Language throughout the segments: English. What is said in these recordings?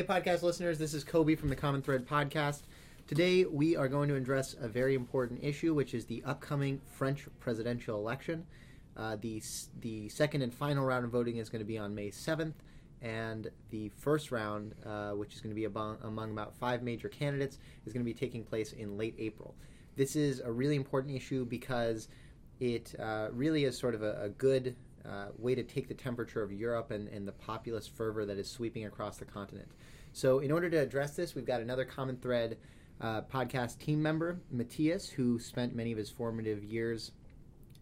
Hey, podcast listeners, this is Kobe from the Common Thread podcast. Today, we are going to address a very important issue, which is the upcoming French presidential election. Uh, the, the second and final round of voting is going to be on May 7th, and the first round, uh, which is going to be among, among about five major candidates, is going to be taking place in late April. This is a really important issue because it uh, really is sort of a, a good uh, way to take the temperature of Europe and, and the populist fervor that is sweeping across the continent. So, in order to address this, we've got another common thread uh, podcast team member, Matthias, who spent many of his formative years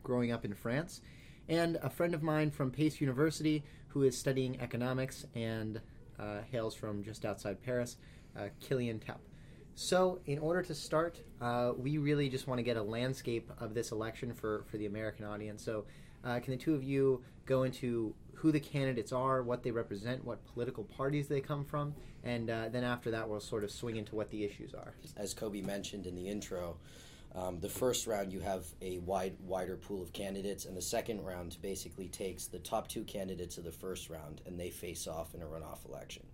growing up in France, and a friend of mine from Pace University who is studying economics and uh, hails from just outside Paris, uh, Killian Tepp. So, in order to start, uh, we really just want to get a landscape of this election for, for the American audience. So, uh, can the two of you go into who the candidates are, what they represent, what political parties they come from, and uh, then after that, we'll sort of swing into what the issues are. As Kobe mentioned in the intro, um, the first round you have a wide wider pool of candidates, and the second round basically takes the top two candidates of the first round and they face off in a runoff election,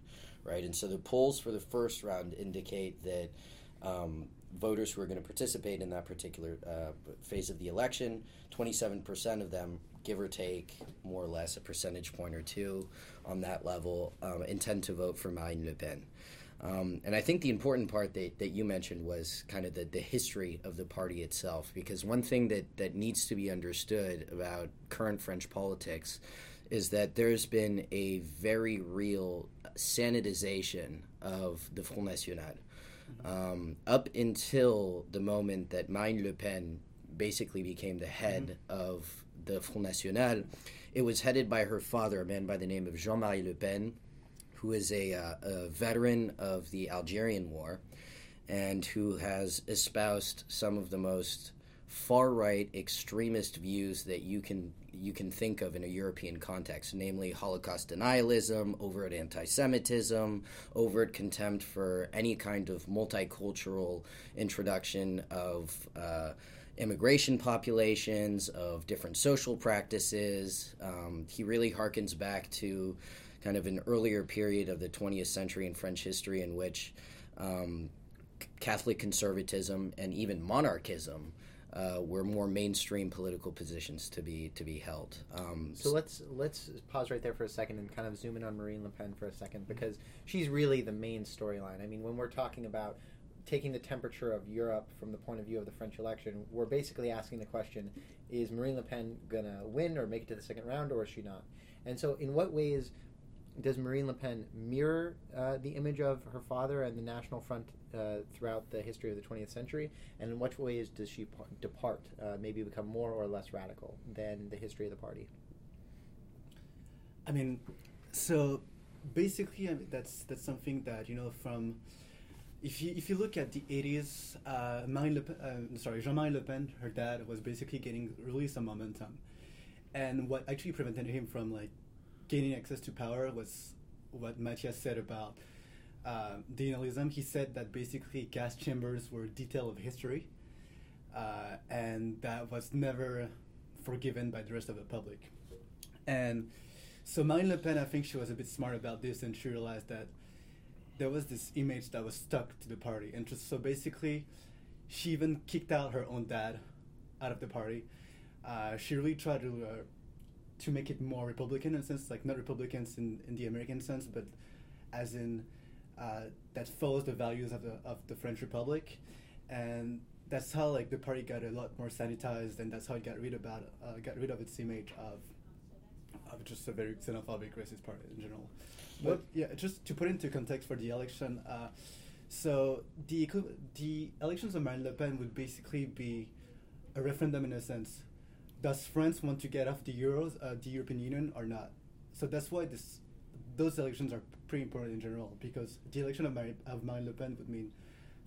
right? And so the polls for the first round indicate that um, voters who are going to participate in that particular uh, phase of the election, 27% of them, give or take more or less a percentage point or two on that level, um, intend to vote for Marine Le Pen. Um, and I think the important part that, that you mentioned was kind of the, the history of the party itself, because one thing that, that needs to be understood about current French politics is that there's been a very real sanitization of the Front National um, up until the moment that Marine Le Pen basically became the head mm-hmm. of the Front National, it was headed by her father, a man by the name of Jean Marie Le Pen, who is a, uh, a veteran of the Algerian War and who has espoused some of the most far right extremist views that you can you can think of in a European context, namely Holocaust denialism, overt anti-Semitism, overt contempt for any kind of multicultural introduction of uh, immigration populations, of different social practices. Um, he really harkens back to kind of an earlier period of the 20th century in French history in which um, Catholic conservatism and even monarchism uh, were more mainstream political positions to be to be held. Um, so let's let's pause right there for a second and kind of zoom in on Marine Le Pen for a second because she's really the main storyline. I mean, when we're talking about taking the temperature of Europe from the point of view of the French election, we're basically asking the question: Is Marine Le Pen gonna win or make it to the second round, or is she not? And so, in what ways does Marine Le Pen mirror uh, the image of her father and the National Front uh, throughout the history of the 20th century? And in what ways does she depart, uh, maybe become more or less radical than the history of the party? I mean, so basically, I mean, that's that's something that you know from. If you, if you look at the 80s, uh, Marine Le Pen, uh, sorry, Jean-Marie Le Pen, her dad was basically getting really some momentum, and what actually prevented him from like gaining access to power was what Matthias said about uh, denialism. He said that basically gas chambers were a detail of history, uh, and that was never forgiven by the rest of the public. And so Marine Le Pen, I think she was a bit smart about this, and she realized that there was this image that was stuck to the party. And so basically, she even kicked out her own dad out of the party. Uh, she really tried to uh, to make it more Republican in a sense, like not Republicans in, in the American sense, but as in uh, that follows the values of the of the French Republic, and that's how like the party got a lot more sanitized, and that's how it got rid about uh, got rid of its image of of just a very xenophobic, racist party in general. But yeah, just to put into context for the election, uh, so the the elections of Marine Le Pen would basically be a referendum in a sense does France want to get off the euros, uh, the European Union, or not? So that's why this, those elections are pretty important in general because the election of, Marie, of Marine Le Pen would mean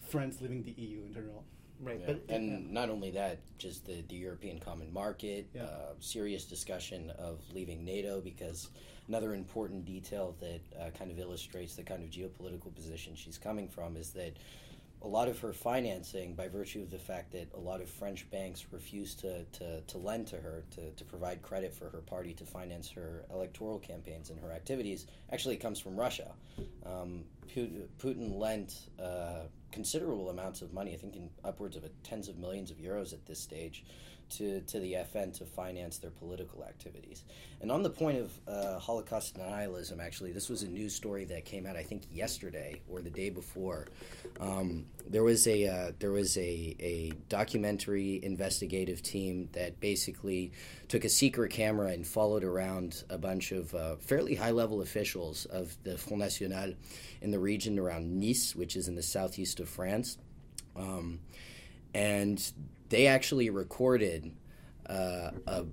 France leaving the EU in general. Right, yeah. but and yeah. not only that, just the, the European Common Market, yeah. uh, serious discussion of leaving NATO because another important detail that uh, kind of illustrates the kind of geopolitical position she's coming from is that a lot of her financing by virtue of the fact that a lot of French banks refused to, to, to lend to her to, to provide credit for her party to finance her electoral campaigns and her activities actually comes from Russia. Um, Putin lent uh, considerable amounts of money, I think in upwards of tens of millions of euros at this stage, to, to the FN to finance their political activities. And on the point of uh, Holocaust denialism, actually, this was a news story that came out, I think, yesterday or the day before. Um, there was a uh, there was a, a documentary investigative team that basically took a secret camera and followed around a bunch of uh, fairly high level officials of the Front National in the region around Nice, which is in the southeast of France. Um, and they actually recorded uh, a,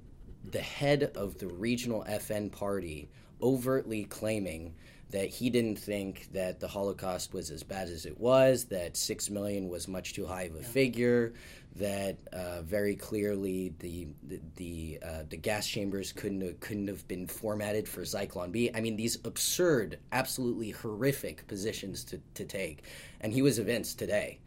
the head of the regional FN party overtly claiming that he didn't think that the Holocaust was as bad as it was, that six million was much too high of a figure, that uh, very clearly the the the, uh, the, gas chambers couldn't have, couldn't have been formatted for Zyklon B. I mean, these absurd, absolutely horrific positions to, to take, and he was evinced today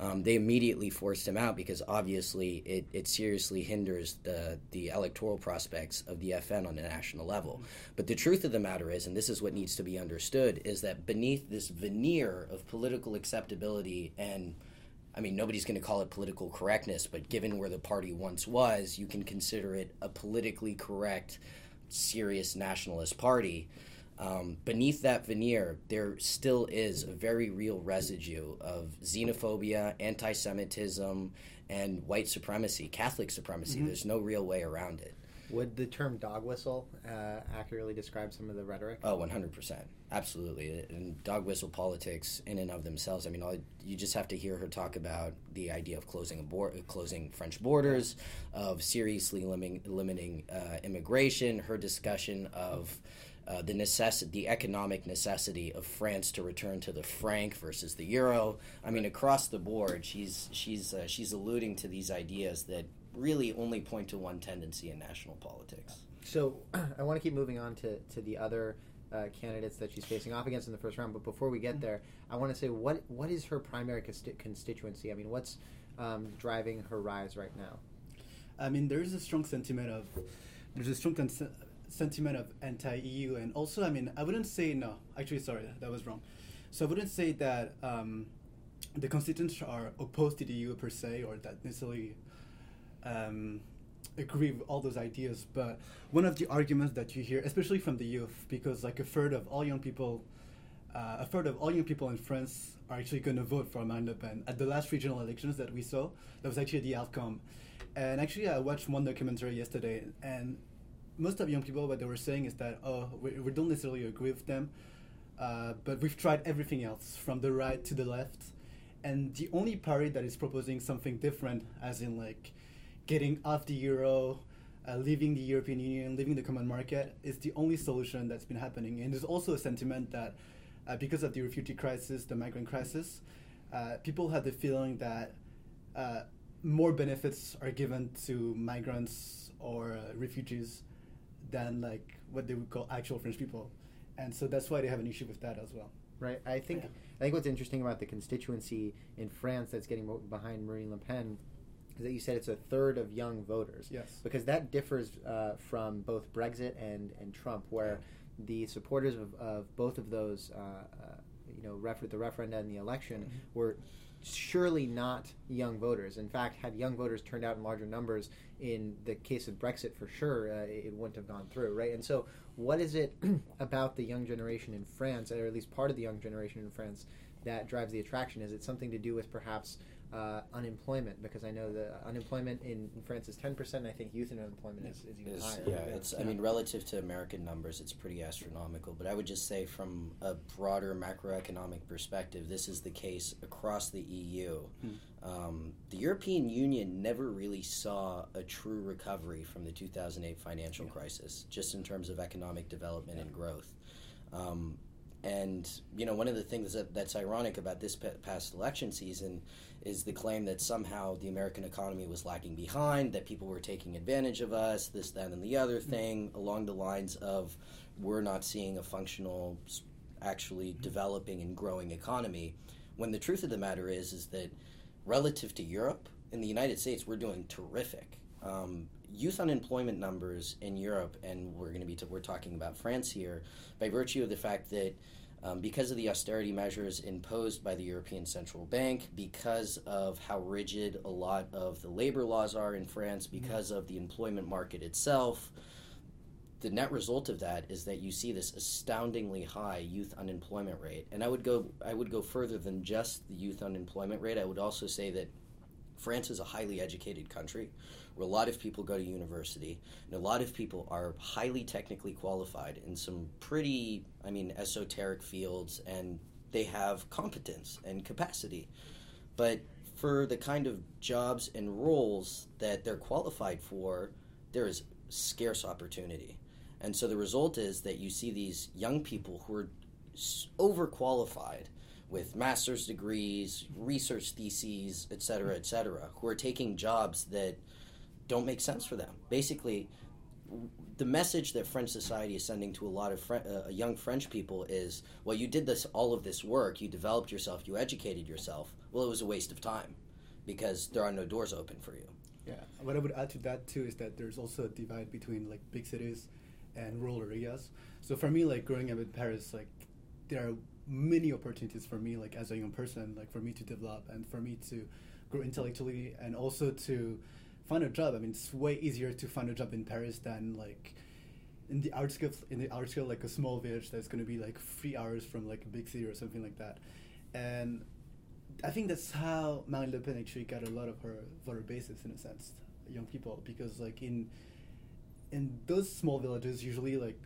um, they immediately forced him out because obviously it, it seriously hinders the, the electoral prospects of the FN on a national level. But the truth of the matter is, and this is what needs to be understood, is that beneath this veneer of political acceptability and I mean, nobody's going to call it political correctness, but given where the party once was, you can consider it a politically correct, serious nationalist party. Um, beneath that veneer, there still is a very real residue of xenophobia, anti Semitism, and white supremacy, Catholic supremacy. Mm-hmm. There's no real way around it. Would the term dog whistle uh, accurately describe some of the rhetoric? Oh, 100%. Absolutely. And dog whistle politics, in and of themselves, I mean, all, you just have to hear her talk about the idea of closing, abor- closing French borders, of seriously limiting, limiting uh, immigration, her discussion of uh, the necessity, the economic necessity of France to return to the franc versus the euro. I mean, across the board, she's she's uh, she's alluding to these ideas that really only point to one tendency in national politics. So, I want to keep moving on to to the other. Uh, candidates that she's facing off against in the first round, but before we get there, I want to say what what is her primary consti- constituency? I mean, what's um, driving her rise right now? I mean, there is a strong sentiment of there's a strong cons- sentiment of anti-EU, and also, I mean, I wouldn't say no. Actually, sorry, that was wrong. So I wouldn't say that um, the constituents are opposed to the EU per se, or that necessarily um, agree with all those ideas. But one of the arguments that you hear, especially from the youth, because like a third of all young people, uh, a third of all young people in France are actually going to vote for Marine Le Pen at the last regional elections that we saw. That was actually the outcome. And actually, I watched one documentary yesterday, and most of young people, what they were saying is that, oh, we, we don't necessarily agree with them, uh, but we've tried everything else, from the right to the left. And the only party that is proposing something different, as in like getting off the euro, uh, leaving the European Union, leaving the common market, is the only solution that's been happening. And there's also a sentiment that uh, because of the refugee crisis, the migrant crisis, uh, people have the feeling that uh, more benefits are given to migrants or refugees than like what they would call actual French people, and so that's why they have an issue with that as well. Right. I think yeah. I think what's interesting about the constituency in France that's getting behind Marine Le Pen is that you said it's a third of young voters. Yes. Because that differs uh, from both Brexit and and Trump, where yeah. the supporters of, of both of those, uh, uh, you know, refer- the referenda and the election mm-hmm. were surely not young voters. In fact, had young voters turned out in larger numbers, in the case of Brexit, for sure, uh, it wouldn't have gone through, right? And so, what is it about the young generation in France, or at least part of the young generation in France, that drives the attraction? Is it something to do with perhaps uh, unemployment because I know the unemployment in, in France is ten percent. I think youth unemployment is, is even higher. Yeah, it's. I mean, relative to American numbers, it's pretty astronomical. But I would just say, from a broader macroeconomic perspective, this is the case across the EU. Hmm. Um, the European Union never really saw a true recovery from the 2008 financial yeah. crisis, just in terms of economic development yeah. and growth. Um, and you know, one of the things that, that's ironic about this past election season is the claim that somehow the American economy was lagging behind, that people were taking advantage of us, this, that, and the other mm-hmm. thing, along the lines of we're not seeing a functional, actually developing and growing economy. When the truth of the matter is, is that relative to Europe, in the United States, we're doing terrific. Um, youth unemployment numbers in Europe, and we're going to be t- we're talking about France here, by virtue of the fact that Um, because of the austerity measures imposed by the European Central Bank, because of how rigid a lot of the labor laws are in France, because of the employment market itself, the net result of that is that you see this astoundingly high youth unemployment rate. And I would go I would go further than just the youth unemployment rate. I would also say that France is a highly educated country where a lot of people go to university and a lot of people are highly technically qualified in some pretty, I mean, esoteric fields and they have competence and capacity. But for the kind of jobs and roles that they're qualified for, there is scarce opportunity. And so the result is that you see these young people who are overqualified with master's degrees, research theses, et cetera, et cetera, who are taking jobs that don't make sense for them. Basically, the message that French society is sending to a lot of Fre- uh, young French people is, well, you did this all of this work, you developed yourself, you educated yourself. Well, it was a waste of time because there are no doors open for you. Yeah, what I would add to that too is that there's also a divide between like big cities and rural areas. So for me, like growing up in Paris, like there are many opportunities for me, like as a young person, like for me to develop and for me to grow intellectually and also to find a job. I mean, it's way easier to find a job in Paris than like in the outskirts in the outskirts like a small village that's going to be like three hours from like a big city or something like that. And I think that's how Marine Le Pen actually got a lot of her voter bases in a sense, young people, because like in in those small villages, usually like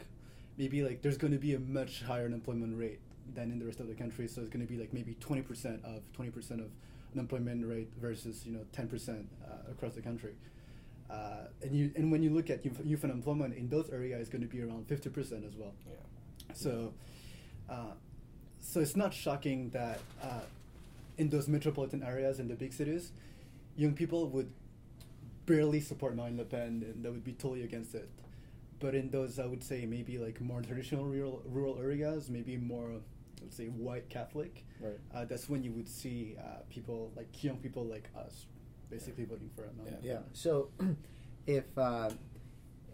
maybe like there's going to be a much higher unemployment rate than in the rest of the country. So it's going to be like maybe 20% of 20% of unemployment rate versus you know 10% uh, across the country. Uh, and you and when you look at youth, youth unemployment in those areas, it's going to be around 50% as well. Yeah. So, uh, so it's not shocking that uh, in those metropolitan areas in the big cities, young people would barely support Marine Le Pen and they would be totally against it. But in those, I would say maybe like more traditional rural rural areas, maybe more let's say white Catholic, Right. uh, that's when you would see uh, people like young people like us, basically voting for him. Yeah. So, if uh,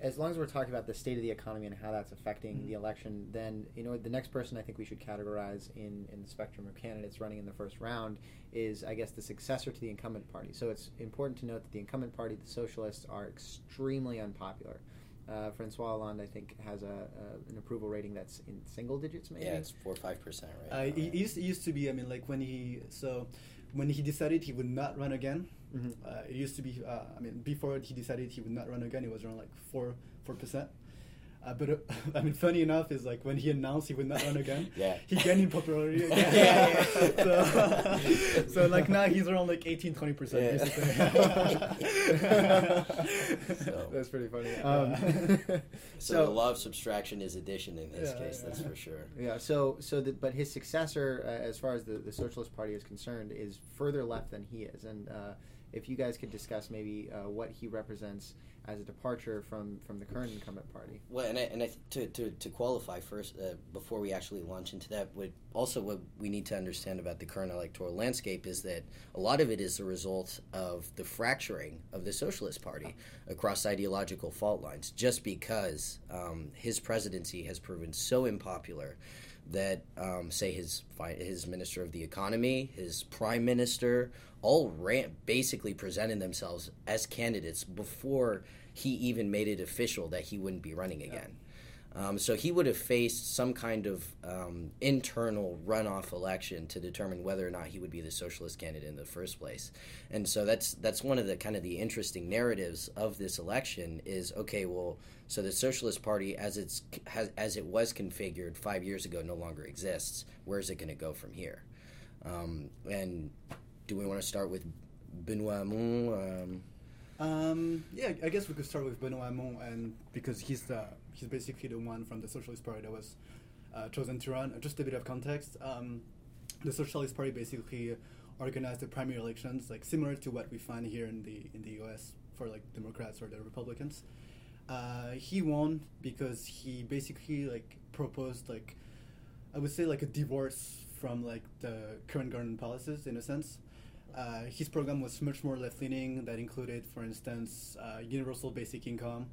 as long as we're talking about the state of the economy and how that's affecting Mhm. the election, then you know the next person I think we should categorize in in the spectrum of candidates running in the first round is I guess the successor to the incumbent party. So it's important to note that the incumbent party, the Socialists, are extremely unpopular. Uh, Francois Hollande, I think, has a, a an approval rating that's in single digits, maybe. Yeah, it's four or five percent, right? Uh, now, it, right? used, it used to be. I mean, like when he so when he decided he would not run again. Mhm. Uh, it used to be. Uh, I mean, before he decided he would not run again, it was around like four four percent. Uh, but uh, I mean, funny enough is like when he announced he would not run again, Yeah. he gained in popularity again. Yeah, yeah. so, so like now he's around like 18, 20 percent Yeah. basically. So- That's pretty funny. Yeah. Um, So, the law of subtraction is addition in this Yeah, case, yeah. that's for sure. Yeah. So so the, but his successor, uh, as far as the, the Socialist Party is concerned, is further left than he is, and uh, if you guys could discuss maybe uh, what he represents as a departure from from the current incumbent party. Well, and I, and I, th- to, to, to qualify first, uh, before we actually launch into that, what also what we need to understand about the current electoral landscape is that a lot of it is the result of the fracturing of the Socialist Party across ideological fault lines. Just because um, his presidency has proven so unpopular that, um, say, his his minister of the economy, his prime minister, all ran, basically presented themselves as candidates before he even made it official that he wouldn't be running again. Um, so he would have faced some kind of um, internal runoff election to determine whether or not he would be the socialist candidate in the first place. And so that's that's one of the kind of the interesting narratives of this election is okay, well, so the Socialist Party as it's has, as it was configured five years ago no longer exists. Where is it going to go from here? Um, and do we want to start with Benoit Hamon? Um, Um, yeah, I guess we could start with Benoit Hamon, and because he's the he's basically the one from the Socialist Party that was uh, chosen to run. Just a bit of context: um, the Socialist Party basically organized the primary elections, like similar to what we find here in the in the U.S. for like Democrats or the Republicans. Uh, he won because he basically like proposed like I would say like a divorce from like the current government policies in a sense. Uh, his program was much more left leaning. That included, for instance, uh, universal basic income.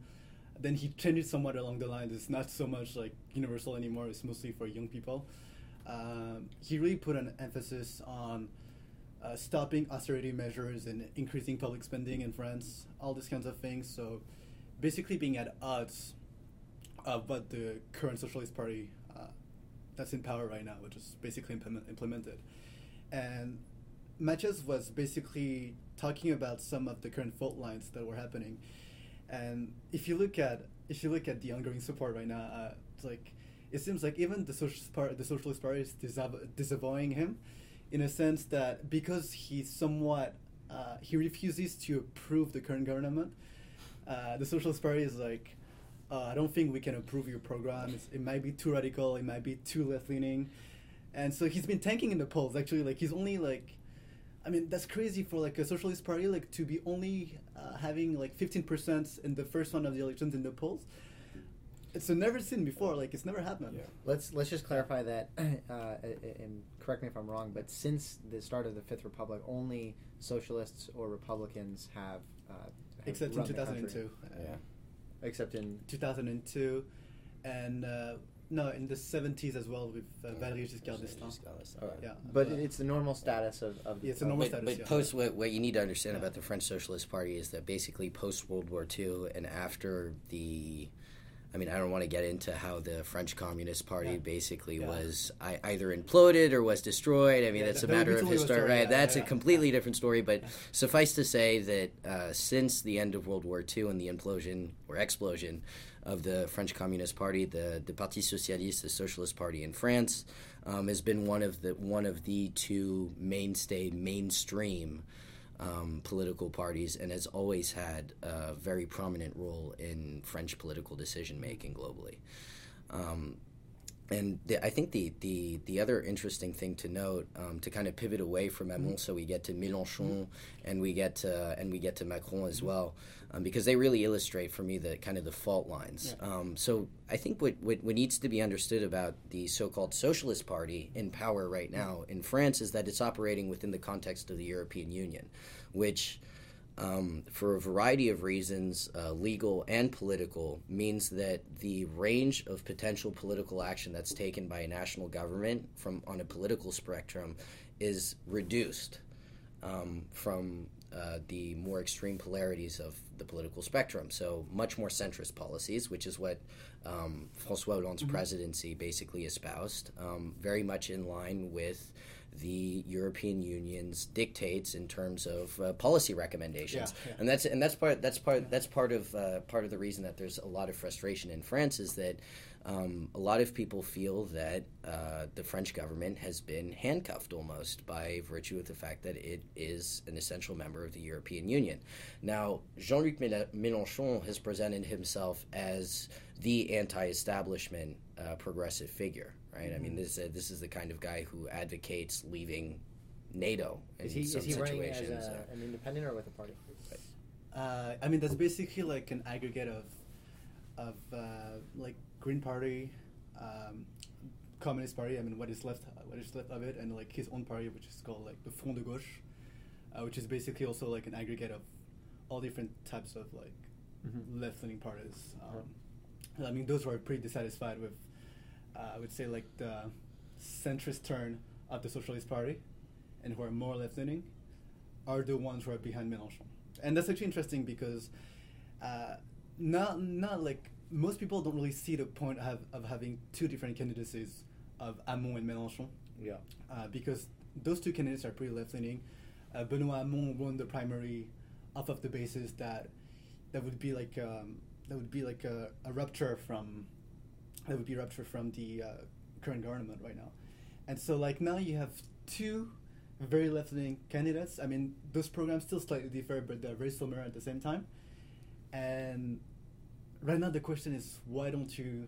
Then he changed somewhat along the lines. It's not so much like universal anymore. It's mostly for young people. Um, he really put an emphasis on uh, stopping austerity measures and increasing public spending in France, all these kinds of things. So basically, being at odds of what the current Socialist Party uh, that's in power right now, which is basically implement, implemented. And Matthias was basically talking about some of the current fault lines that were happening. And if you look at if you look at the ongoing support right now, uh, like it seems like even the socialist part the socialist party is disav- disavowing him, in a sense that because he somewhat uh, he refuses to approve the current government, uh, the socialist party is like. Uh, I don't think we can approve your program. It's, it might be too radical. It might be too left leaning, and so he's been tanking in the polls. Actually, like he's only like I mean, that's crazy for like a socialist party, like to be only uh, having like fifteen percent in the first one of the elections in the polls. It's never seen before. Like it's never happened. Yeah. Let's let's just clarify that, uh, and correct me if I'm wrong. But since the start of the Fifth Republic, only socialists or Republicans have, uh, have Except in run the two thousand and country. two. Yeah. Except in Two thousand and two, and uh, no, in the seventies as well with uh, Valéry Giscard d'Estaing. Giscard d'Estaing, All right. Yeah. But Uh, it's the normal status of, of Yeah, it's a normal but, status, but yeah. post what, what you need to understand Yeah. about the French Socialist Party is that basically post World War II and after the, I mean, I don't want to get into how the French Communist Party Yeah. basically Yeah. was I, either imploded or was destroyed. I mean, Yeah, that's a matter of history, right? yeah, that's yeah, a yeah. completely different story. But Yeah. suffice to say that uh, since the end of World War II and the implosion or explosion of the French Communist Party, the the Parti Socialiste, the Socialist Party in France, um, has been one of the one of the two mainstay mainstream um, political parties and has always had a very prominent role in French political decision making globally. Um, and the, I think the, the, the other interesting thing to note, um, to kind of pivot away from Hamon, so we get to Mélenchon and we get to, and we get to Macron as well, um, because they really illustrate for me the kind of the fault lines. Um, so I think what, what, what needs to be understood about the so-called Socialist Party in power right now in France is that it's operating within the context of the European Union, which um, for a variety of reasons, uh, legal and political, means that the range of potential political action that's taken by a national government from on a political spectrum is reduced um, from uh, the more extreme polarities of the political spectrum. So much more centrist policies, which is what um, François Hollande's presidency basically espoused, um, very much in line with the European Union's dictates in terms of uh, policy recommendations, Yeah, yeah. and that's and that's part that's part that's part of uh, part of the reason that there's a lot of frustration in France is that um, a lot of people feel that uh, the French government has been handcuffed almost by virtue of the fact that it is an essential member of the European Union. Now, Jean-Luc Méle- Mélenchon has presented himself as the anti-establishment uh, progressive figure, right? I mean, this uh, this is the kind of guy who advocates leaving NATO in Is he, some is he running as a, uh, an independent or with a party? Uh, I mean, that's basically like an aggregate of, of uh, like Green Party, um, Communist Party. I mean, what is left, what is left of it, and like his own party, which is called like the Front de Gauche, uh, which is basically also like an aggregate of all different types of like Mhm. left-leaning parties. Um, I mean, those who are pretty dissatisfied with, I would say, like the centrist turn of the Socialist Party, and who are more left-leaning, are the ones who are behind Mélenchon. And that's actually interesting because, uh, not not like most people don't really see the point of, of having two different candidacies of Hamon and Mélenchon Yeah. uh, because those two candidates are pretty left leaning. Uh, Benoit Hamon won the primary off of the basis that that would be like um, that would be like a, a rupture from that would be rupture from the uh, current government right now, and so like now you have two very left leaning candidates. I mean, those programs still slightly differ, but they're very similar at the same time. And right now the question is, why don't you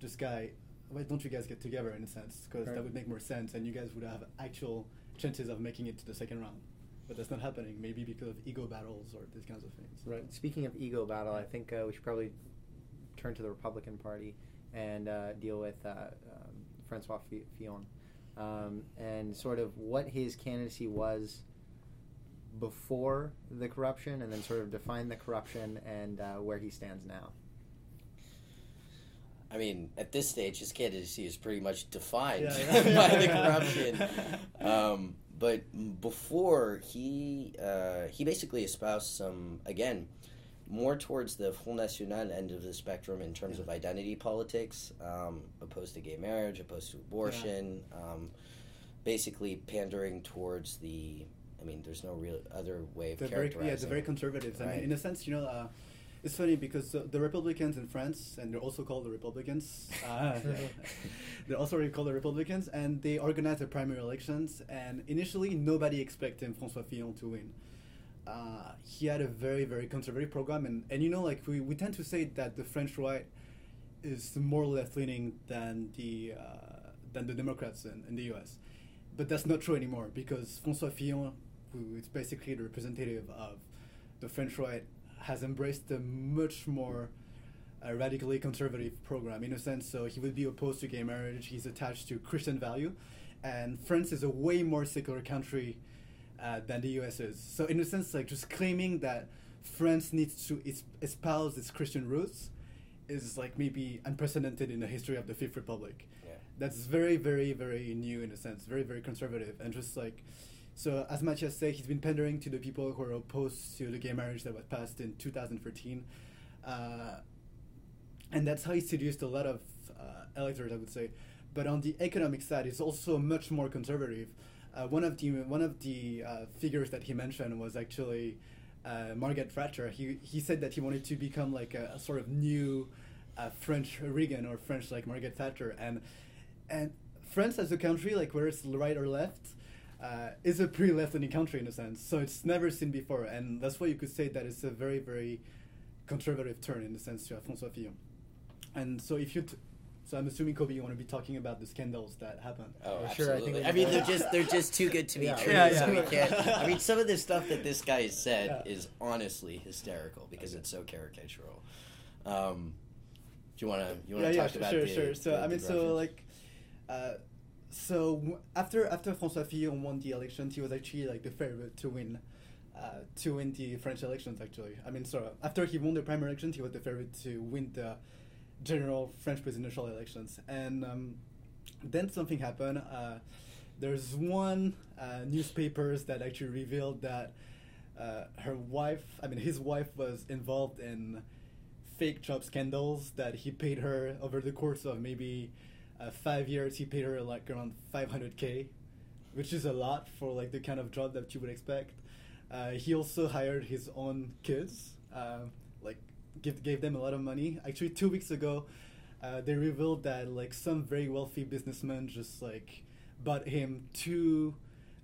just guy? Why don't you guys get together in a sense? Because Right. that would make more sense, and you guys would have actual chances of making it to the second round. But that's not happening. Maybe because of ego battles or these kinds of things. Right. Speaking of ego battle, I think uh, we should probably turn to the Republican Party and uh, deal with uh, um, Francois Fillon um, and sort of what his candidacy was before the corruption, and then sort of define the corruption and uh, where he stands now. I mean, at this stage, his candidacy is pretty much defined Yeah, yeah. by the corruption. Um, but before he uh, he basically espoused some again more towards the Front National end of the spectrum in terms of identity politics, um, opposed to gay marriage, opposed to abortion, um, basically pandering towards the. I mean, there's no real other way of the very, characterizing. yeah, the very conservatives. I mean, in a sense, you know, uh, it's funny because the, the Republicans in France, and they're also called the Republicans, uh, they're also called the Republicans, and they organized the primary elections. And initially, nobody expected François Fillon to win. Uh, he had a very, very conservative program, and, and you know, like we, we tend to say that the French right is more left leaning than the uh, than the Democrats in, in the U.S. But that's not true anymore because François Fillon, who is basically the representative of the French right, has embraced a much more uh, radically conservative program in a sense. So he would be opposed to gay marriage. He's attached to Christian value, and France is a way more secular country uh, than the U.S. is. So in a sense, like just claiming that France needs to es- espouse its Christian roots is like maybe unprecedented in the history of the Fifth Republic. Yeah. That's very, very, very new in a sense, very, very conservative, and just like. So, as much as say he's been pandering to the people who are opposed to the gay marriage that was passed in 2013. Uh, and that's how he seduced a lot of uh, electors, I would say. But on the economic side, he's also much more conservative. Uh, one of the one of the uh, figures that he mentioned was actually uh, Margaret Thatcher. He he said that he wanted to become like a, a sort of new uh, French Reagan or French like Margaret Thatcher, and and France as a country, like whether it's right or left, uh, is a pretty left-leaning country in a sense. So it's never seen before, and that's why you could say that it's a very very conservative turn in the sense to François Fillon. And so if you, so I'm assuming Kobe, you want to be talking about the scandals that happened. Oh, Yeah, sure, I think I, mean, they're just they're just too good to be Yeah. true. Yeah, so yeah. we can't. I mean, some of the stuff that this guy has said Yeah. is honestly hysterical because it's so caricatural. Um, do you want to you want yeah, to yeah, talk sure, about sure, the, sure. So the- I mean, so like, uh, so after after François Fillon won the elections, he was actually like the favorite to win, uh, to win the French elections. Actually, I mean, so after he won the primary elections, he was the favorite to win the general French presidential elections. And um, then something happened. Uh, there's one uh, newspapers that actually revealed that uh, her wife, I mean, his wife was involved in fake job scandals that he paid her over the course of maybe uh, five years. He paid her like around 500k, which is a lot for like the kind of job that you would expect. Uh, he also hired his own kids, uh, like give, gave them a lot of money. Actually, two weeks ago, uh, they revealed that like some very wealthy businessman just like bought him two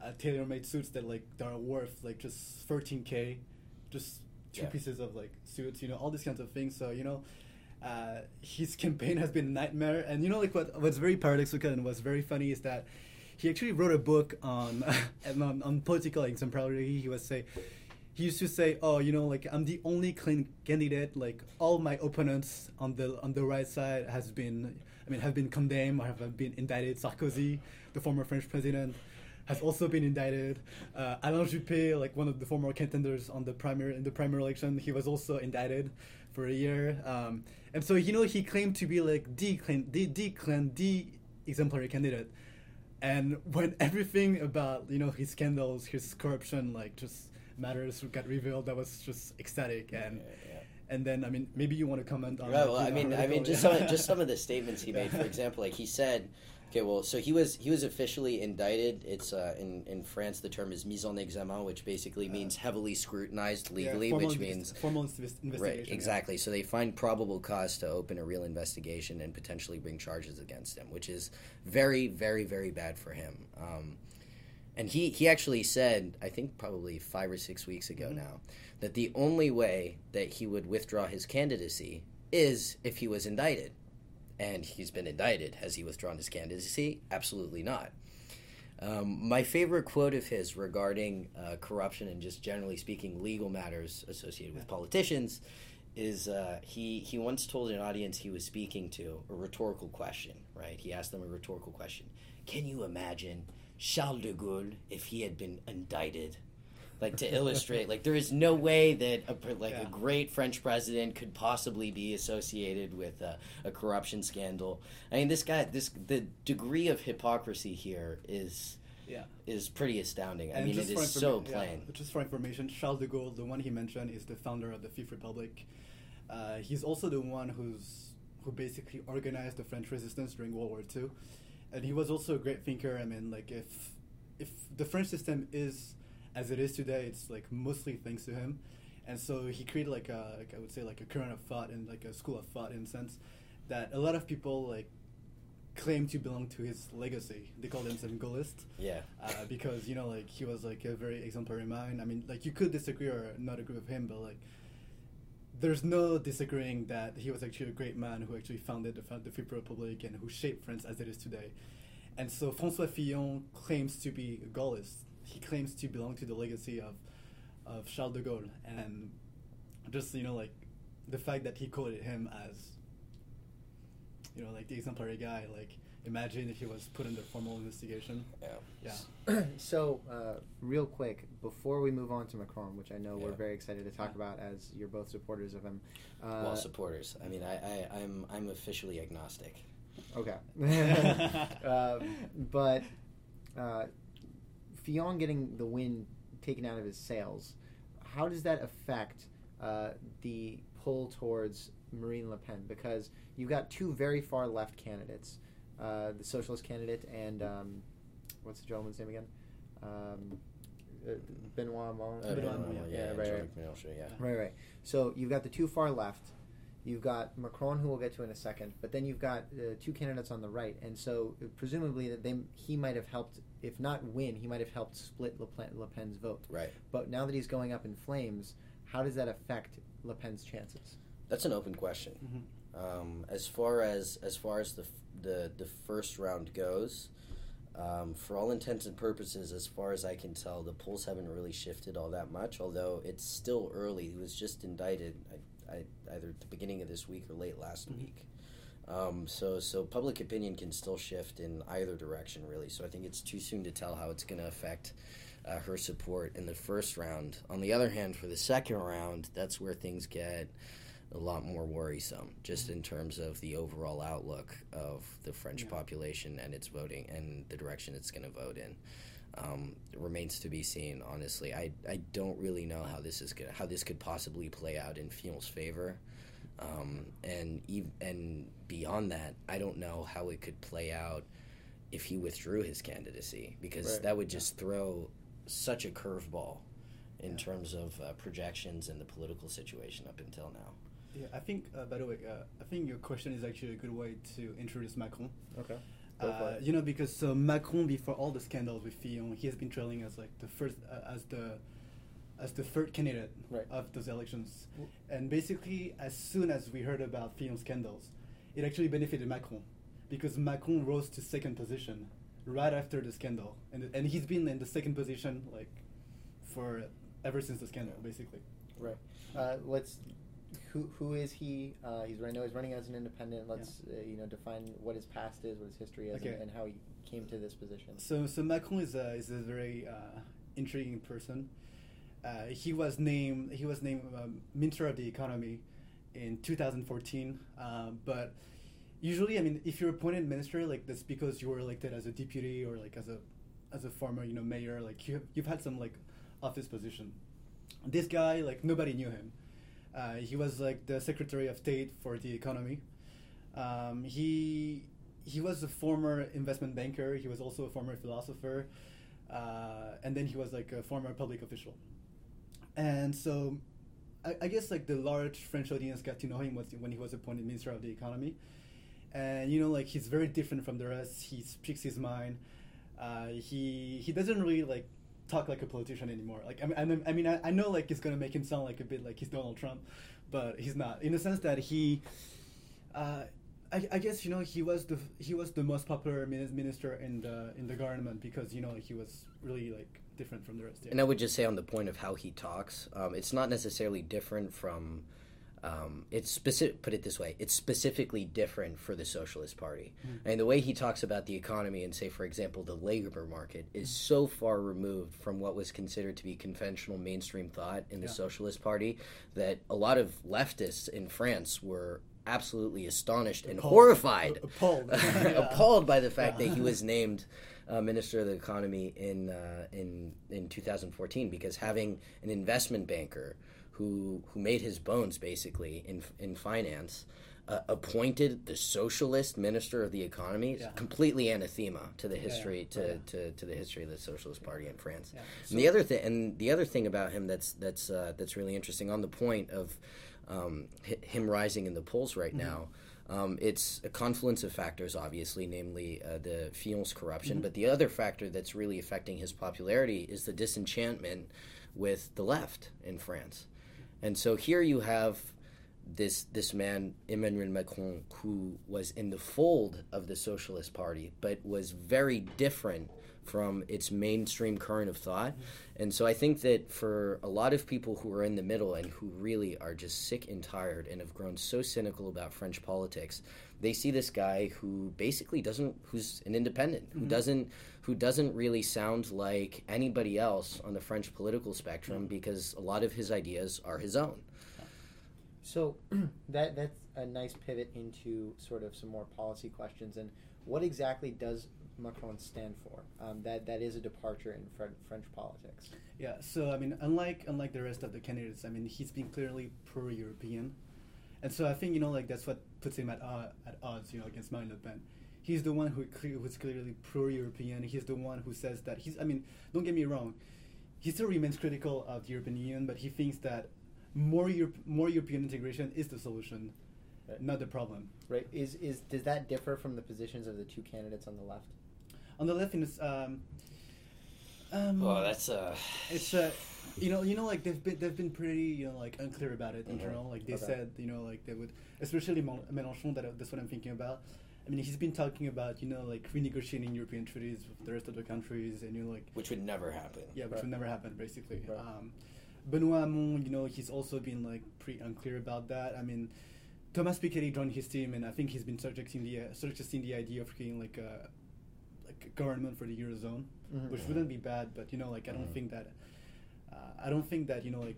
uh, tailor-made suits that like that are worth like just 13k, just two Yeah. pieces of like suits, you know, all these kinds of things. So you know, uh, his campaign has been a nightmare. And you know, like what what's very paradoxical and what's very funny is that he actually wrote a book on on, on political exemplarity. He was say he used to say, "Oh, you know, like I'm the only clean candidate. Like all my opponents on the on the right side has been, I mean, have been condemned or have been indicted. Sarkozy, the former French president." Has also been indicted. Uh, Alain Juppé, like one of the former contenders on the primary in the primary election, he was also indicted for a year. Um, and so you know he claimed to be like the clean, the the clean, the exemplary candidate. And when everything about you know his scandals, his corruption, like just matters got revealed, that was just ecstatic. And Yeah, yeah. and then I mean maybe you want to comment on. Right. Well, I mean, I mean, just some just some of the statements he made. For example, like he said, okay, well, so he was he was officially indicted. It's uh, in in France the term is mise en examen, which basically means heavily scrutinized legally, formal which means formal investigation. right yeah. exactly. So they find probable cause to open a real investigation and potentially bring charges against him, which is very, very, very bad for him. Um, and he, he actually said, I think probably five or six weeks ago Mhm. now, that the only way that he would withdraw his candidacy is if he was indicted. And he's been indicted. Has he withdrawn his candidacy? Absolutely not. Um, my favorite quote of his regarding uh, corruption and just generally speaking legal matters associated with politicians is uh, he he once told an audience he was speaking to a rhetorical question. Right? He asked them a rhetorical question. Can you imagine Charles de Gaulle if he had been indicted? like to illustrate like there is no way that a, like Yeah. a great French president could possibly be associated with a, a corruption scandal. I mean, this guy, this the degree of hypocrisy here is Yeah. is pretty astounding. I And mean, it for so informa- yeah, plain. just for information, Charles de Gaulle, the one he mentioned, is the founder of the Fifth Republic. Uh, he's also the one who's who basically organized the French resistance during World War II, and he was also a great thinker. I mean, like if if the French system is as it is today, it's like mostly thanks to him. And so he created like a, like I would say like a current of thought and like a school of thought in a sense that a lot of people like claim to belong to his legacy. They call themselves Gaullists Yeah. uh, because you know like he was like a very exemplary mind. I mean like you could disagree or not agree with him, but like there's no disagreeing that he was actually a great man who actually founded the, the Fifth Republic and who shaped France as it is today. And so François Fillon claims to be a Gaullist. He claims to belong to the legacy of of Charles de Gaulle, and just you know like the fact that he quoted him as you know like the exemplary guy. Like imagine if he was put under formal investigation. Yeah. Yeah. so, uh, real quick, before we move on to Macron, which I know we're very excited to talk Yeah. about as you're both supporters of him. Uh, well, supporters. I mean, I, I I'm I'm officially agnostic. Okay. um, but uh, Fillon getting the wind taken out of his sails, how does that affect uh, the pull towards Marine Le Pen? Because you've got two very far left candidates, uh, the socialist candidate and um, what's the gentleman's name again? Um, uh, Benoit Hamon. Uh, Benoit Benoit, Hamon, yeah, yeah, right, right. Yeah. Right, right. So you've got the two far left. You've got Macron, who we'll get to in a second, but then you've got uh, two candidates on the right, and so uh, presumably that they he might have helped, if not win, he might have helped split Le, Pen, Le Pen's vote. Right. But now that he's going up in flames, how does that affect Le Pen's chances? That's an open question. Mhm. Um, as far as as far as the f- the the first round goes, um, for all intents and purposes, as far as I can tell, the polls haven't really shifted all that much. Although it's still early. He was just indicted, I, I, either at the beginning of this week or late last Mhm. week. Um, so so public opinion can still shift in either direction, really. So I think it's too soon to tell how it's going to affect. Uh, her support in the first round. On the other hand, for the second round, that's where things get a lot more worrisome, just in terms of the overall outlook of the French Yeah. population and its voting and the direction it's going to vote in. Um, it remains to be seen. Honestly, I, I don't really know how this is gonna, how this could possibly play out in Fillon's favor, um, and ev- and beyond that, I don't know how it could play out if he withdrew his candidacy because Right. that would just throw such a curveball in Yeah. terms of uh, projections and the political situation up until now. Yeah, I think. Uh, by the way, uh, I think your question is actually a good way to introduce Macron. Okay. Uh, you know, because so Macron, before all the scandals with Fillon, he has been trailing as like the first, uh, as the, as the third candidate Right. of those elections, and basically, as soon as we heard about Fillon scandals, it actually benefited Macron, because Macron rose to second position right after the scandal, and and he's been in the second position like, for ever since the scandal, basically. Right. Uh, let's. Who who is he? Uh, he's right now. He's running as an independent. Let's uh, you know define what his past is, what his history is, Okay. and, and how he came to this position. So, so Macron is a is a very uh, intriguing person. Uh, he was named he was named um, Minister of the Economy in 2014. Um, but usually, I mean, if you're appointed minister, like that's because you were elected as a deputy or like as a as a former you know mayor. Like you have, you've had some like office position. This guy, like nobody knew him. Uh, he was like the Secretary of State for the economy. Um, he he was a former investment banker. He was also a former philosopher, uh, and then he was like a former public official. And so, I, guess like the large French audience got to know him was when he was appointed Minister of the Economy. And you know, like he's very different from the rest. He speaks his mind. Uh, he he doesn't really like talk like a politician anymore. Like I mean, I mean, I, know like it's gonna make him sound like a bit like he's Donald Trump, but he's not. In the sense that he, uh, I, I guess you know he was the he was the most popular minister in the in the government because you know he was really like different from the rest. Yeah. And I would just say on the point of how he talks, um, it's not necessarily different from um, it's specific. Put it this way: it's specifically different for the Socialist Party, and the way he talks about the economy and, say, for example, the labor market is so far removed from what was considered to be conventional mainstream thought in the Yeah. Socialist Party that a lot of leftists in France were absolutely astonished and Appalled. horrified, Appalled. Appalled by the fact Yeah. that he was named uh, Minister of the Economy in uh, in in 2014 because having an investment banker who who made his bones basically in in finance. Uh, appointed the socialist minister of the economy Yeah. completely anathema to the yeah. history to, Yeah. to, to the history of the socialist party in France Yeah. and the other thing, and the other thing about him that's that's uh, that's really interesting on the point of um, hi- him rising in the polls right now. Um, it's a confluence of factors, obviously, namely uh, the Fillon's corruption. But the other factor that's really affecting his popularity is the disenchantment with the left in France. And so here you have this this man Emmanuel Macron who was in the fold of the Socialist Party, but was very different from its mainstream current of thought. And so I think that for a lot of people who are in the middle and who really are just sick and tired and have grown so cynical about French politics, they see this guy who basically doesn't who's an independent, who mm-hmm. doesn't who doesn't really sound like anybody else on the French political spectrum because a lot of his ideas are his own. So that that's a nice pivot into sort of some more policy questions. And what exactly does Macron stand for? Um, that that is a departure in Fre- French politics. Yeah, so I mean, unlike unlike the rest of the candidates, I mean, he's been clearly pro-European, and so I think you know, like that's what puts him at uh, at odds, you know, against Marine Le Pen. He's the one who cle- who's clearly pro-European. He's the one who says that he's. I mean, don't get me wrong, he still remains critical of the European Union, but he thinks that more Europe, more European integration is the solution, Right. not the problem. Right? Is is does that differ from the positions of the two candidates on the left? On the left, in this, um, um, Oh, that's uh It's uh, you know, you know, like they've been they've been pretty, you know, like unclear about it in Mhm. general. Like they Okay. said, you know, like they would, especially Mel- Mélenchon. That that's what I'm thinking about. I mean, he's been talking about, you know, like renegotiating European treaties with the rest of the countries, and you know, like which would never happen. yeah, which Right. would never happen, basically. Right. Um, Benoit Hamon, you know, he's also been like pretty unclear about that. I mean, Thomas Piketty joined his team, and I think he's been suggesting the uh, suggesting the idea of creating like a like a government for the eurozone, Mhm. which wouldn't be bad. But you know, like I don't Mhm. think that uh, I don't think that you know like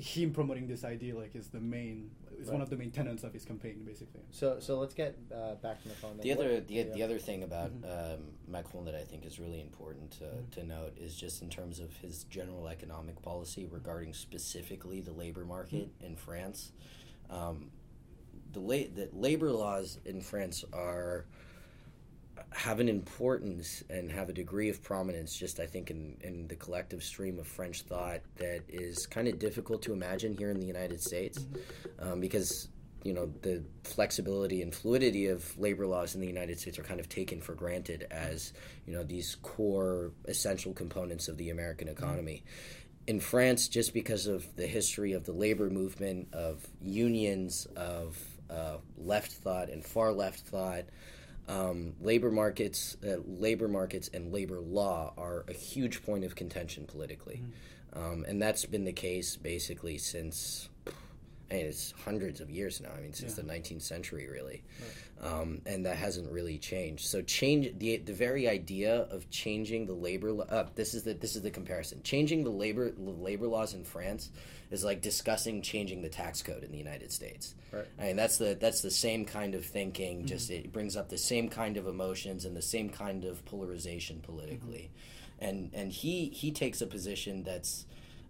him promoting this idea like is the main is one of the main tenets of his campaign, basically. So so let's get uh, back to Macron. then. The What- other the, yeah. the other thing about Mhm. um, Macron that I think is really important to, Mhm. to note is just in terms of his general economic policy regarding specifically the labor market in France. Um, the la- the labor laws in France are have an importance and have a degree of prominence just I think in, in the collective stream of French thought that is kind of difficult to imagine here in the United States. Um, because you know the flexibility and fluidity of labor laws in the United States are kind of taken for granted as you know these core essential components of the American economy. In France, just because of the history of the labor movement, of unions, of uh, left thought and far left thought, um, labor markets, uh, labor markets, and labor law are a huge point of contention politically, um, and that's been the case basically since. I mean, it's hundreds of years now. I mean, since Yeah. the 19th century, really, um, and that hasn't really changed. So, change the the very idea of changing the labor. Uh, this is the this is the comparison. Changing the labor labor laws in France is like discussing changing the tax code in the United States. Right. I mean, that's the that's the same kind of thinking. Just it brings up the same kind of emotions and the same kind of polarization politically, and and he he takes a position that's.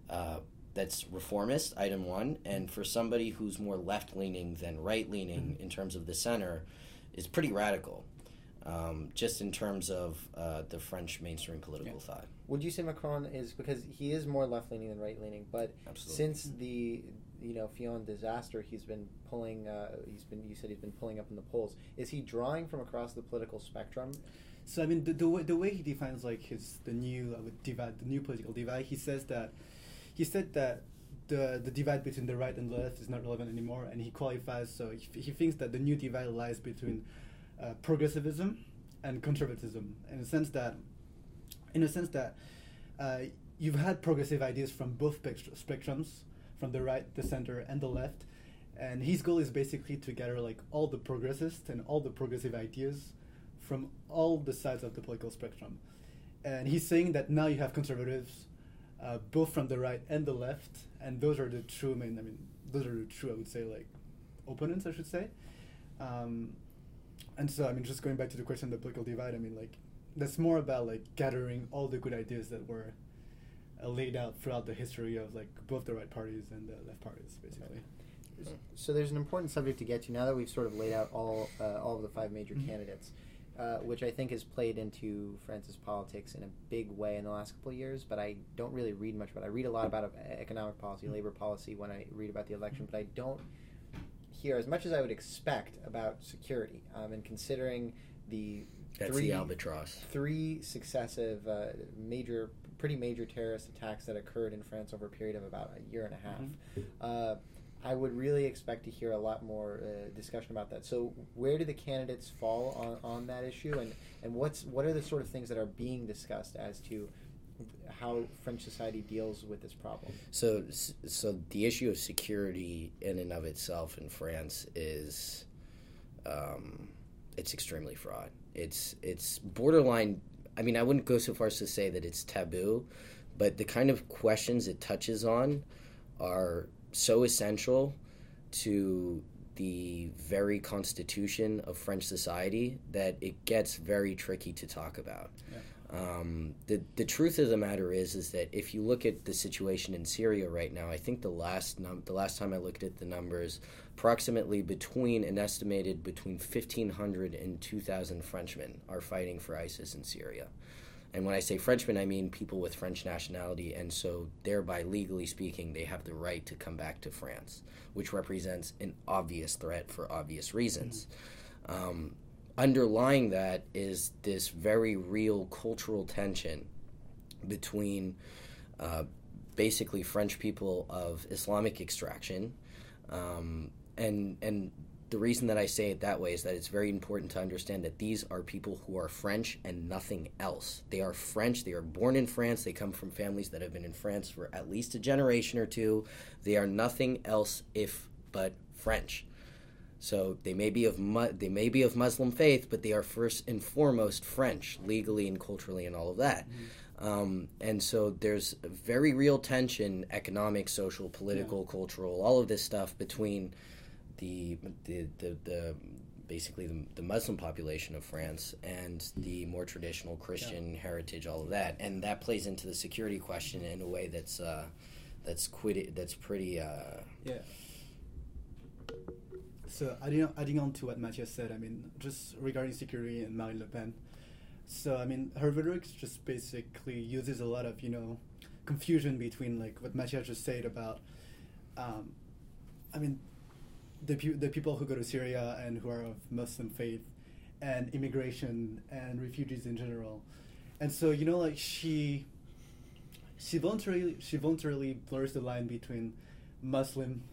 Uh, that's reformist, item one, and for somebody who's more left leaning than right leaning in terms of the center, is pretty radical, um, just in terms of uh, the French mainstream political Yeah. thought. Would you say Macron is because he is more left leaning than right leaning, but Absolutely. since the you know Fillon disaster, he's been pulling. Uh, he's been you said he's been pulling up in the polls. Is he drawing from across the political spectrum? So I mean, the, the way the way he defines like his the new uh, divide, the new political divide, he says that he said that the the divide between the right and the left is not relevant anymore, and he qualifies. So he, he thinks that the new divide lies between uh, progressivism and conservatism, in a sense that, in a sense that, uh, you've had progressive ideas from both spectrums, from the right, the center, and the left, and his goal is basically to gather like all the progressists and all the progressive ideas from all the sides of the political spectrum. And he's saying that now you have conservatives, uh, both from the right and the left, and those are the true main. I mean, those are the true. I would say like opponents. I should say. Um, and so I mean, just going back to the question of the political divide. I mean, like that's more about like gathering all the good ideas that were uh, laid out throughout the history of like both the right parties and the left parties, basically. So there's an important subject to get to now that we've sort of laid out all uh, all of the five major Mhm. candidates, uh, which I think has played into France's politics in a big way in the last couple of years. But I don't really read much about. it. I read a lot about uh, economic policy, Mhm. labor policy when I read about the election, but I don't hear as much as I would expect about security. Um, and considering the That's three the albatross. three successive uh, major, pretty major terrorist attacks that occurred in France over a period of about a year and a half. Mhm. Uh, I would really expect to hear a lot more uh, discussion about that. So, where do the candidates fall on, on that issue, and, and what's what are the sort of things that are being discussed as to how French society deals with this problem? So, so the issue of security in and of itself in France is, um, it's extremely fraught. It's it's borderline. I mean, I wouldn't go so far as to say that it's taboo, but the kind of questions it touches on are so essential to the very constitution of French society that it gets very tricky to talk about. Um, the the truth of the matter is is that if you look at the situation in Syria right now, I think the last num- the last time I looked at the numbers, approximately between an estimated between 1,500 and 2,000 Frenchmen are fighting for ISIS in Syria. And when I say Frenchmen, I mean people with French nationality, and so thereby, legally speaking, they have the right to come back to France, which represents an obvious threat for obvious reasons. Um, underlying that is this very real cultural tension between uh, basically French people of Islamic extraction, um, and and the reason that I say it that way is that it's very important to understand that these are people who are French and nothing else. They are French. They are born in France. They come from families that have been in France for at least a generation or two. They are nothing else if but French. So they may be of mu- they may be of Muslim faith, but they are first and foremost French, legally and culturally, and all of that. Um, and so there's very real tension, economic, social, political, cultural, all of this stuff between the the the, the basically the, the Muslim population of France and the more traditional Christian heritage, all of that, and that plays into the security question in a way that's uh, that's quite that's pretty. Uh, Yeah. So adding, adding on to what Matthias said, I mean, just regarding security and Marine Le Pen. So I mean, her rhetoric just basically uses a lot of you know confusion between like what Matthias just said about, um, I mean, the the people who go to Syria and who are of Muslim faith, and immigration and refugees in general, and so you know like she. She voluntarily she voluntarily blurs the line between Muslim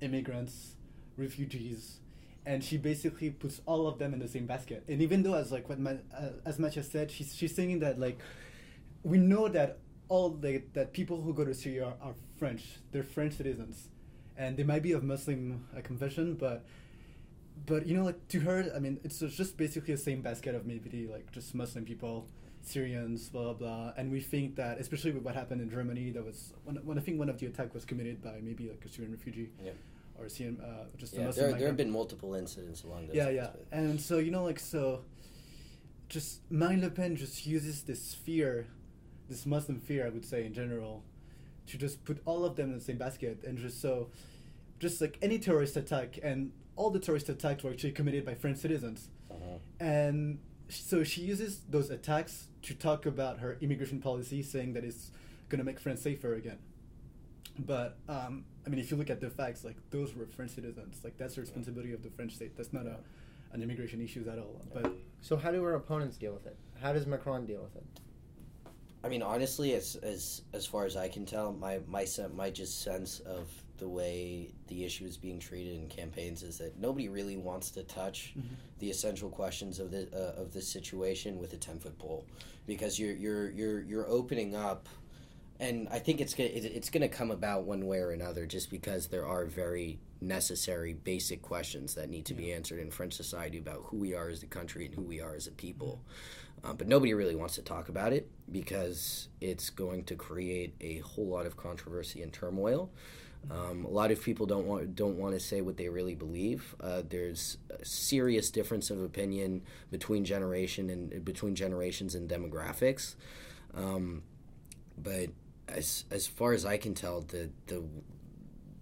immigrants, refugees, and she basically puts all of them in the same basket. And even though, as like what Ma- uh, as Matthias said, she's she's saying that like we know that all the that people who go to Syria are, are French. They're French citizens, and they might be of Muslim uh, confession, but but you know, like to her, I mean, it's just basically the same basket of maybe like just Muslim people. Syrians, blah blah, blah, and we think that, especially with what happened in Germany, that was when, when I think one of the attack was committed by maybe like a Syrian refugee, Yeah. or a Syrian, uh, just a Muslim there, there have been multiple incidents along those Yeah, lines, yeah. but- And so, you know, like, so just Marine Le Pen just uses this fear, this Muslim fear, I would say, in general, to just put all of them in the same basket. And just so, just like any terrorist attack, and all the terrorist attacks were actually committed by French citizens. Uh-huh. And so she uses those attacks to talk about her immigration policy, saying that it's going to make France safer again. But um, I mean, if you look at the facts, like those were French citizens. Like that's the responsibility of the French state. That's not a an immigration issue at all. But So, how do her opponents deal with it? How does Macron deal with it? I mean, honestly, as as as far as I can tell, my my my just sense of the way the issue is being treated in campaigns is that nobody really wants to touch the essential questions of the uh, of this situation with a ten foot pole, because you're you're you're you're opening up and I think it's gonna it's gonna come about one way or another, just because there are very necessary basic questions that need to be answered in French society about who we are as a country and who we are as a people. Um, but nobody really wants to talk about it because it's going to create a whole lot of controversy and turmoil. Um, a lot of people don't want don't want to say what they really believe. Uh, there's a serious difference of opinion between generation and between generations and demographics. Um, but as as far as I can tell, the the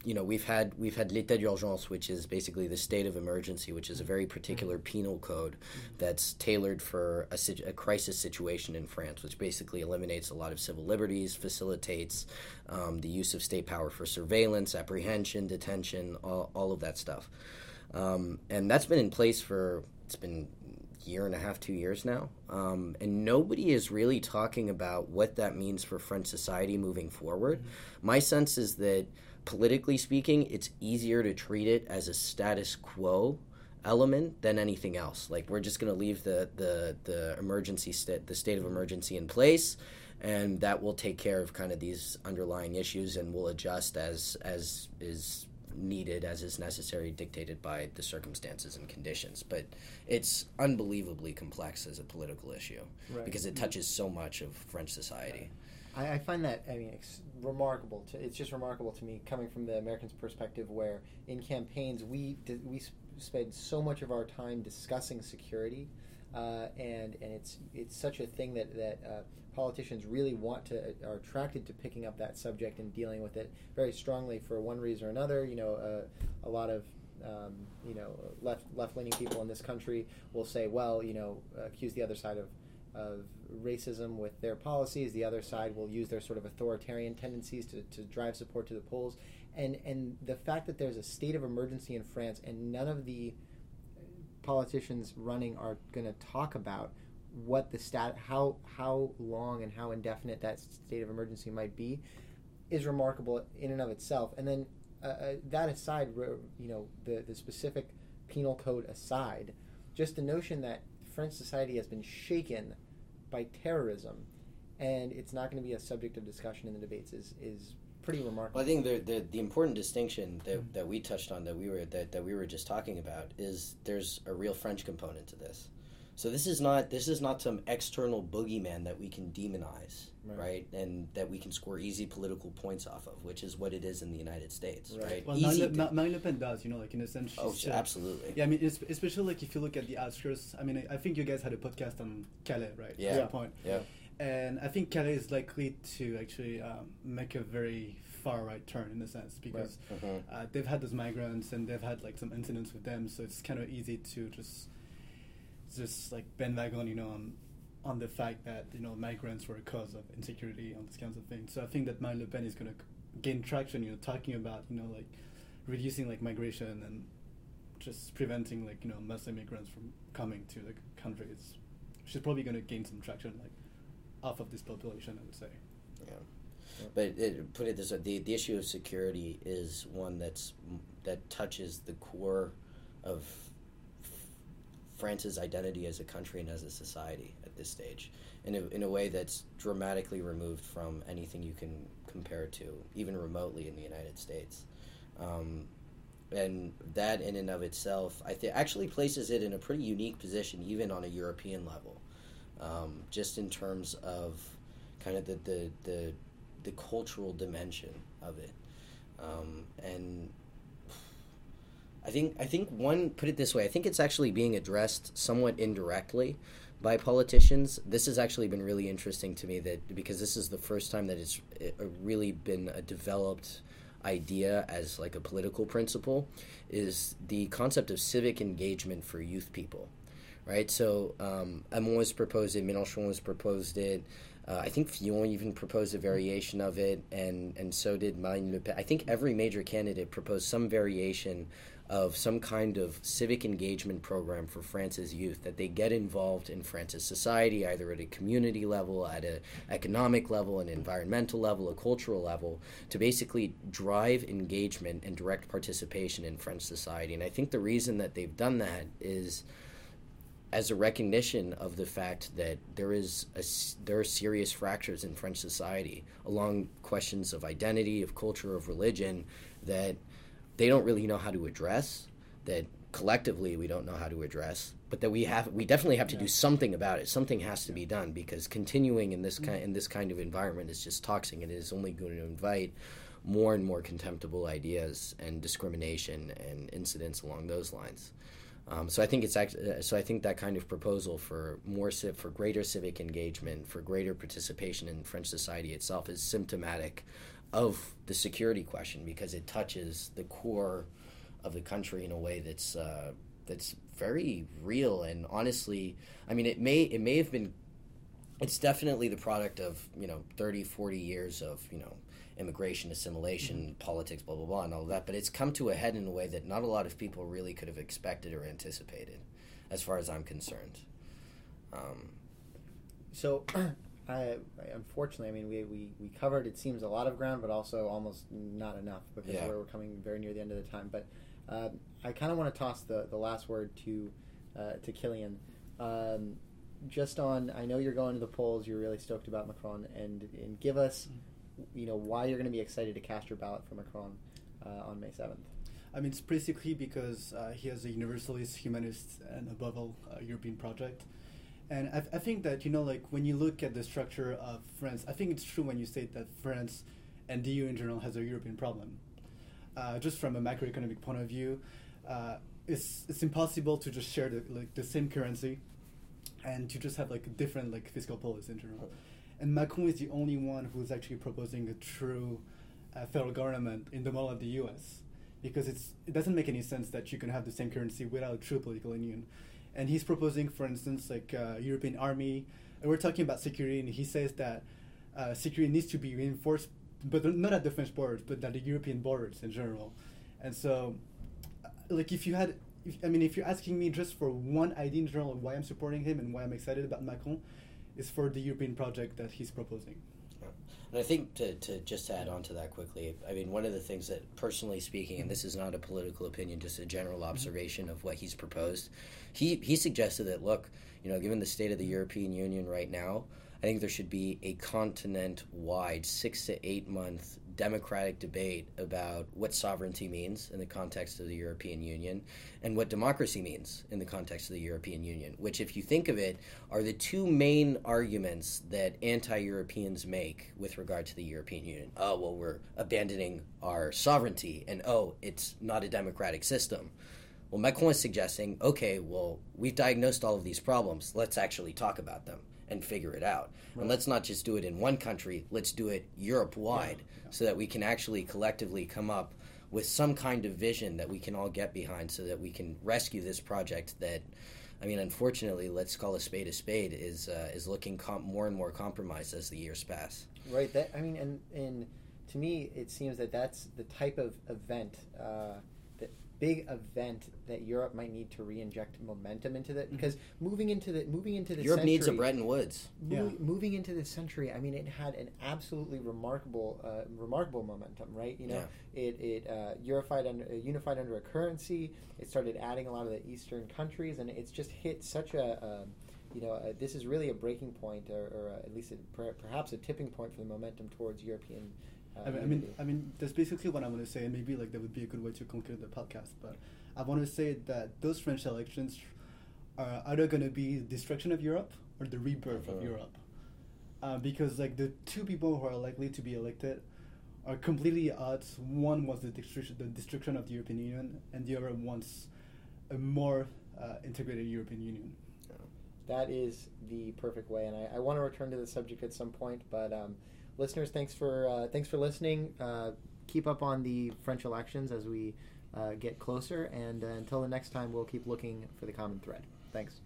you know we've had we've had l'état d'urgence, which is basically the state of emergency, which is a very particular mm-hmm. penal code that's tailored for a, a, crisis situation in France, which basically eliminates a lot of civil liberties, facilitates um, the use of state power for surveillance, apprehension, detention, all, all of that stuff, um, and that's been in place for it's been year and a half, two years now. Um, and nobody is really talking about what that means for French society moving forward. Mm-hmm. My sense is that politically speaking, it's easier to treat it as a status quo element than anything else. Like we're just going to leave the the the emergency state the state of emergency in place and that will take care of kind of these underlying issues and we'll adjust as as is needed as is necessary dictated by the circumstances and conditions but it's unbelievably complex as a political issue right. because it touches so much of french society I, I find that I mean it's remarkable. To, it's just remarkable to me coming from the Americans' perspective, where in campaigns we we spend so much of our time discussing security, uh, and and it's it's such a thing that that uh, politicians really want to are attracted to picking up that subject and dealing with it very strongly for one reason or another. You know, uh, a lot of um, you know left left leaning people in this country will say, well, you know, accuse the other side of of racism with their policies. The other side will use their sort of authoritarian tendencies to, to drive support to the polls. And, and the fact that there's a state of emergency in France and none of the politicians running are going to talk about what the stat, how, how long and how indefinite that state of emergency might be is remarkable in and of itself. And then uh, uh that aside, you know, the, the specific penal code aside, just the notion that French society has been shaken by terrorism, and it's not going to be a subject of discussion in the debates is is pretty remarkable. Well, I think the, the, the important distinction that, mm-hmm. that we touched on that we were that, that we were just talking about is there's a real French component to this. So this is not this is not some external boogeyman that we can demonize, right. right? And that we can score easy political points off of, which is what it is in the United States, right? right? Well, easy Marine, Le, Pen does, you know, like in a sense. Oh, uh, absolutely. Yeah, I mean, especially like if you look at the outskirts. I mean, I think you guys had a podcast on Calais, right? Yeah. At point. Yeah. And I think Calais is likely to actually um, make a very far right turn in a sense because right. mm-hmm. uh, they've had those migrants and they've had like some incidents with them, so it's kind of easy to just just like Ben bandwagon, you know, on on the fact that you know migrants were a cause of insecurity on these kinds of things. So I think that Marine Le Pen is going to gain traction, you know, talking about you know like reducing like migration and just preventing like you know mass immigrants from coming to the country. It's, she's probably going to gain some traction like off of this population, I would say. Yeah. But it, put it this way: the, the issue of security is one that's that touches the core of France's identity as a country and as a society at this stage in a, in a way that's dramatically removed from anything you can compare to, even remotely in the United States. Um, and that in and of itself, I think, actually places it in a pretty unique position, even on a European level, um, just in terms of kind of the, the, the, the cultural dimension of it. Um, and I think I think one put it this way. I think it's actually being addressed somewhat indirectly by politicians. This has actually been really interesting to me that because this is the first time that it's really been a developed idea as like a political principle is the concept of civic engagement for youth people right so um, Hamon has proposed it Mélenchon has proposed it uh, I think Fillon even proposed a variation of it, and, and so did Marine Le Pen. I think every major candidate proposed some variation of some kind of civic engagement program for France's youth that they get involved in France's society, either at a community level, at an economic level, an environmental level, a cultural level, to basically drive engagement and direct participation in French society. And I think the reason that they've done that is as a recognition of the fact that there is a, there are serious fractures in French society along questions of identity, of culture, of religion that they don't really know how to address. That collectively we don't know how to address, but that we have we definitely have to do something about it. Something has to be done because continuing in this mm-hmm. kind in this kind of environment is just toxic and it is only going to invite more and more contemptible ideas and discrimination and incidents along those lines. Um, so I think it's actually, uh, so I think that kind of proposal for more for greater civic engagement, for greater participation in French society itself, is symptomatic of the security question because it touches the core of the country in a way that's uh, that's very real and honestly, I mean, it may it may have been, it's definitely the product of you know 30, 40 years of you know immigration, assimilation, mm-hmm. politics, blah blah blah, and all that. But it's come to a head in a way that not a lot of people really could have expected or anticipated, as far as I'm concerned. Um, so, I, unfortunately, I mean, we, we, we covered it seems a lot of ground, but also almost not enough because yeah. we're, coming very near the end of the time. But uh, I kind of want to toss the, the last word to uh, to Killian. Um, just on, I know you're going to the polls. You're really stoked about Macron, and and give us. You know why you're going to be excited to cast your ballot for Macron uh, on May seventh. I mean, it's basically because uh, he has a universalist, humanist, and above all, uh, European project. And I, I, think that you know, like when you look at the structure of France, I think it's true when you say that France and the EU in general has a European problem. Uh, just from a macroeconomic point of view, uh, it's it's impossible to just share the like the same currency, and to just have like different like fiscal policy in general. And Macron is the only one who's actually proposing a true uh, federal government in the model of the U.S. Because it's it doesn't make any sense that you can have the same currency without a true political union. And he's proposing, for instance, like uh, European army. And we're talking about security, and he says that uh, security needs to be reinforced, but not at the French borders, but at the European borders in general. And so, uh, like, if you had, if, I mean, if you're asking me just for one idea in general of why I'm supporting him and why I'm excited about Macron, is for the European project that he's proposing. And I think to, to just add on to that quickly, I mean, one of the things that, personally speaking, and this is not a political opinion, just a general observation of what he's proposed, he, he suggested that, look, you know, given the state of the European Union right now, I think there should be a continent wide, six to eight month democratic debate about what sovereignty means in the context of the European Union and what democracy means in the context of the European Union, which, if you think of it, are the two main arguments that anti Europeans make with regard to the European Union. Oh, well, we're abandoning our sovereignty, and oh, it's not a democratic system. Well, Macron is suggesting, okay, well, we've diagnosed all of these problems. Let's actually talk about them and figure it out. Right. And let's not just do it in one country, let's do it Europe wide yeah, so that we can actually collectively come up with some kind of vision that we can all get behind so that we can rescue this project that I mean, unfortunately, let's call a spade a spade is uh, is looking com- more and more compromised as the years pass. Right. That I mean, and and to me, it seems that that's the type of event uh, big event that Europe might need to re-inject momentum into that mm-hmm. because moving into the moving into the Europe century, needs a Bretton Woods. Mo- yeah. Moving into this century, I mean, it had an absolutely remarkable uh, remarkable momentum, right? You know, yeah. it it uh, unified under uh, unified under a currency. It started adding a lot of the eastern countries, and it's just hit such a. Um, you know, uh, this is really a breaking point, or, or uh, at least a, per, perhaps a tipping point for the momentum towards European I mean, I mean, I mean, that's basically what I want to say, and maybe like that would be a good way to conclude the podcast. But I want to say that those French elections are either going to be the destruction of Europe or the rebirth uh-huh. of Europe, uh, because like the two people who are likely to be elected are completely at odds. One was the destruction, the destruction of the European Union, and the other wants a more uh, integrated European Union. That is the perfect way, and I, I want to return to the subject at some point, but. Um, listeners, thanks for uh, thanks for listening. Uh, keep up on the French elections as we uh, get closer, and uh, until the next time, we'll keep looking for the common thread. Thanks.